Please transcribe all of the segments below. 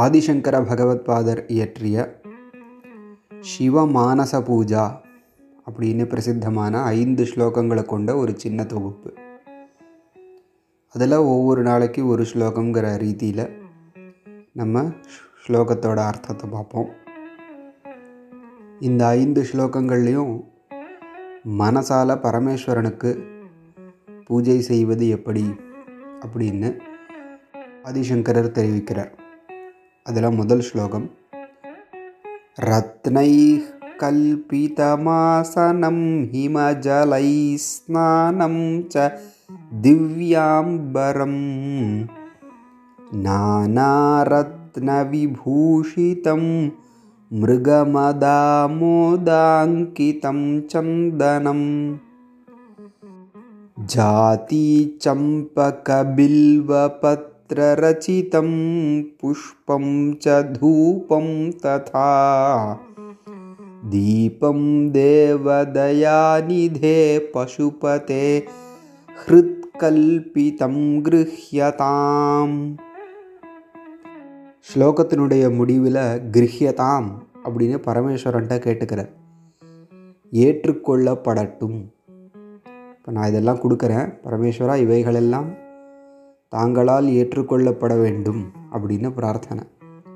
ஆதிசங்கர பகவத்பாதர் இயற்றிய சிவமானச பூஜா அப்படின்னு பிரசித்தமான ஐந்து ஸ்லோகங்களை கொண்ட ஒரு சின்ன தொகுப்பு. அதில் ஒவ்வொரு நாளைக்கு ஒரு ஸ்லோகங்கிற ரீதியில் நம்ம ஸ்லோகத்தோட அர்த்தத்தை பார்ப்போம். இந்த ஐந்து ஸ்லோகங்கள்லேயும் மனசால பரமேஸ்வரனுக்கு பூஜை செய்வது எப்படி அப்படின்னு ஆதிசங்கரர் தெரிவிக்கிறார். அதில் முதல் ஸ்லோகம் ரத்னை கல்பிதமாசனம் ஹிமஜலை ஸ்நானம் ச திவ்யாம்பரம் நானாரத்னவிபூஷிதம் மிருகமதாமோதாங்கிதம் சந்தனம் जातीचम्पकबिल्वपत्ररचितं पुष्पं च धूपं तथा दीपं देवदयानिधे पशुपते ஹிருத்கல்பிதம் கிருஹ்யதாம் ஸ்லோகத்தினுடைய முடிவில் கிருஹ்யதாம் அப்படின்னு பரமேஸ்வரன்ட்ட கேட்டுக்கிறார் ஏற்றுக்கொள்ளப்படட்டும் இப்போ நான் இதெல்லாம் கொடுக்குறேன் பரமேஸ்வரா இவைகளெல்லாம் தாங்களால் ஏற்றுக்கொள்ளப்பட வேண்டும் அப்படின்னு பிரார்த்தனை.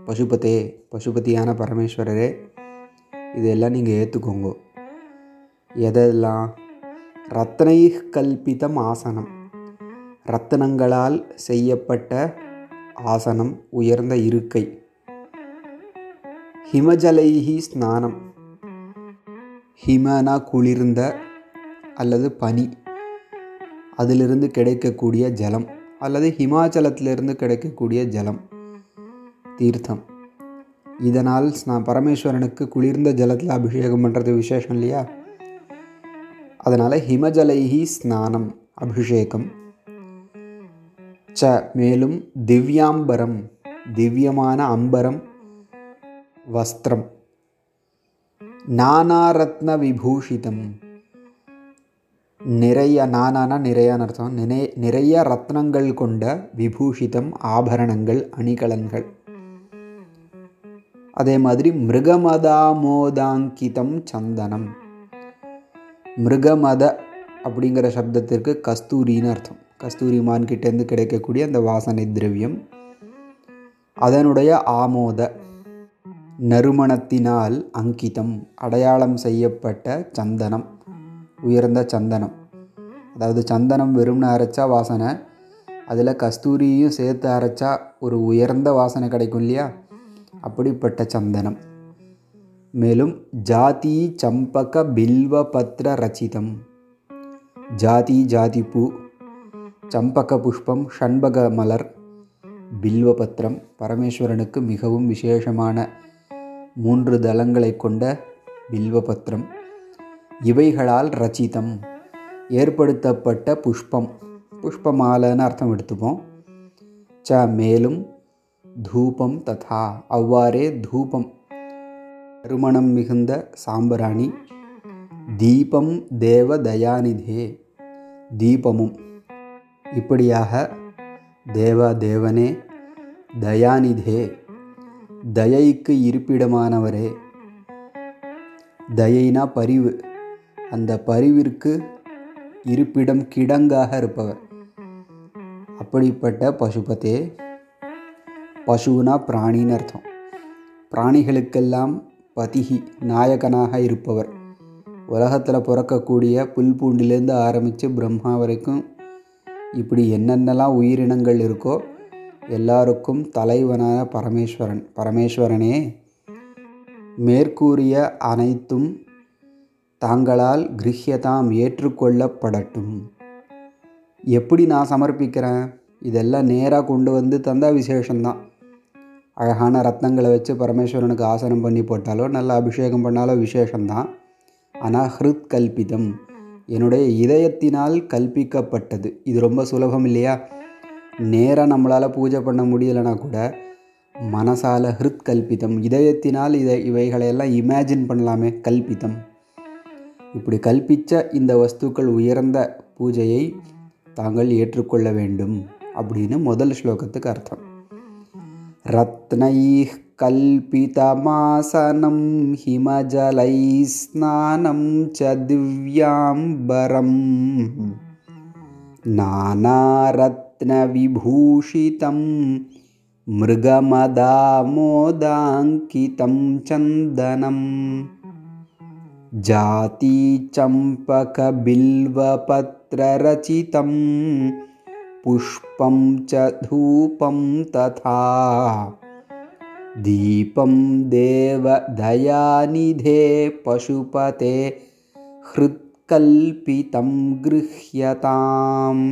பசுபதே பசுபதியான பரமேஸ்வரரே இதெல்லாம் நீங்கள் ஏற்றுக்கோங்க எதெல்லாம்? ரத்னை கல்பிதம் ஆசனம். ரத்தனங்களால் செய்யப்பட்ட ஆசனம் உயர்ந்த இருக்கை. ஹிமஜலைஹி ஸ்நானம். ஹிமனா குளிர்ந்த அல்லது பனி. அதிலிருந்து கிடைக்கக்கூடிய ஜலம். அல்லது ஹிமாச்சலத்திலிருந்து கிடைக்கக்கூடிய ஜலம். தீர்த்தம். இதனால் நான் பரமேஸ்வரனுக்கு குளிர்ந்த ஜலத்தில் அபிஷேகம் பண்ணுறது விசேஷம் இல்லையா? அதனால் ஹிமஜலைஹி ஸ்நானம் அபிஷேகம். ச மேலும் திவ்யாம்பரம் திவ்யமான அம்பரம் வஸ்திரம். நானாரத்ன விபூஷிதம். நிறைய நானானா நிறையான்னு அர்த்தம். நினை நிறைய ரத்னங்கள் கொண்ட விபூஷிதம் ஆபரணங்கள் அணிகலன்கள். அதே மாதிரி மிருகமதாமோதாங்கிதம் சந்தனம். மிருகமத அப்படிங்கிற சப்தத்திற்கு கஸ்தூரின்னு அர்த்தம். கஸ்தூரி மான்கிட்டேருந்து கிடைக்கக்கூடிய அந்த வாசனை திரவியம். அதனுடைய ஆமோத நறுமணத்தினால் அங்கிதம் அடையாளம் செய்யப்பட்ட சந்தனம். உயர்ந்த சந்தனம். அதாவது சந்தனம் வெறும்னு அரைச்சா வாசனை அதில் கஸ்தூரியும் சேர்த்து அரைச்சா ஒரு உயர்ந்த வாசனை கிடைக்கும் இல்லையா? அப்படிப்பட்ட சந்தனம். மேலும் ஜாதி சம்பக பில்வ பத்ர ரச்சிதம். ஜாதி ஜாதி பூ சம்பக புஷ்பம் ஷண்பக மலர் பில்வபத்திரம் பரமேஸ்வரனுக்கு மிகவும் விசேஷமான மூன்று தளங்களை கொண்ட பில்வபத்திரம் இவைகளால் ரச்சிதம். ஏற்படுத்தப்பட்ட புஷ்பம். புஷ்பமாலைன்னு அர்த்தம் எடுத்துப்போம். ச மேலும் தூபம் ததா. அவ்வாறே தூபம். நறுமணம் மிகுந்த சாம்பராணி. தீபம் தேவ தயாநிதே தீபமும். இப்படியாக தேவ தேவனே தயாநிதே. தயைக்கு இருப்பிடமானவரே. தயைனா பரிவு. அந்த பரிவிற்கு இருப்பிடம் கிடங்காக இருப்பவர். அப்படிப்பட்ட பசுபதே பசுனா பிராணின்னு அர்த்தம். பிராணிகளுக்கெல்லாம் பதிகி நாயகனாக இருப்பவர். உலகத்தில் பிறக்கக்கூடிய புல் பூண்டிலேருந்து ஆரம்பித்து பிரம்மா வரைக்கும் இப்படி என்னென்னலாம் உயிரினங்கள் இருக்கோ எல்லாருக்கும் தலைவனான பரமேஸ்வரன் பரமேஸ்வரனே மேற்கூறிய அனைத்தும் தாங்களால் கிரகியதாம் ஏற்றுக்கொள்ளப்படட்டும். எப்படி நான் சமர்ப்பிக்கிறேன்? இதெல்லாம் நேராக கொண்டு வந்து தந்தால் விசேஷந்தான் அழகான ரத்னங்களை வச்சு பரமேஸ்வரனுக்கு ஆசனம் பண்ணி போட்டாலோ நல்ல அபிஷேகம் பண்ணாலோ விசேஷந்தான் ஆனால் ஹிருத் கல்பிதம். என்னுடைய இதயத்தினால் கல்பிக்கப்பட்டது. இது ரொம்ப சுலபம் இல்லையா? நேராக நம்மளால் பூஜை பண்ண முடியலைன்னா கூட மனசால ஹிருத் கல்பிதம் இதயத்தினால் இதை இவைகளையெல்லாம் இமேஜின் பண்ணலாமே கல்பிதம். இப்படி கல்பித்த இந்த வஸ்துக்கள் உயர்ந்த பூஜையை தாங்கள் ஏற்றுக்கொள்ள வேண்டும் அப்படின்னு முதல் ஸ்லோகத்துக்கு அர்த்தம் रत्नैः कल्पितमासनं हिमजलैः स्नानं च दिव्याम्बरम् नानारत्नविभूषितं मृगमदामोदाङ्कितं चन्दनम् जातीचम्पकबिल्वपत्ररचितं पुष्पं च धूपं तथा दीपं देवदयानिधे पशुपते हृत्कल्पितं गृह्यताम्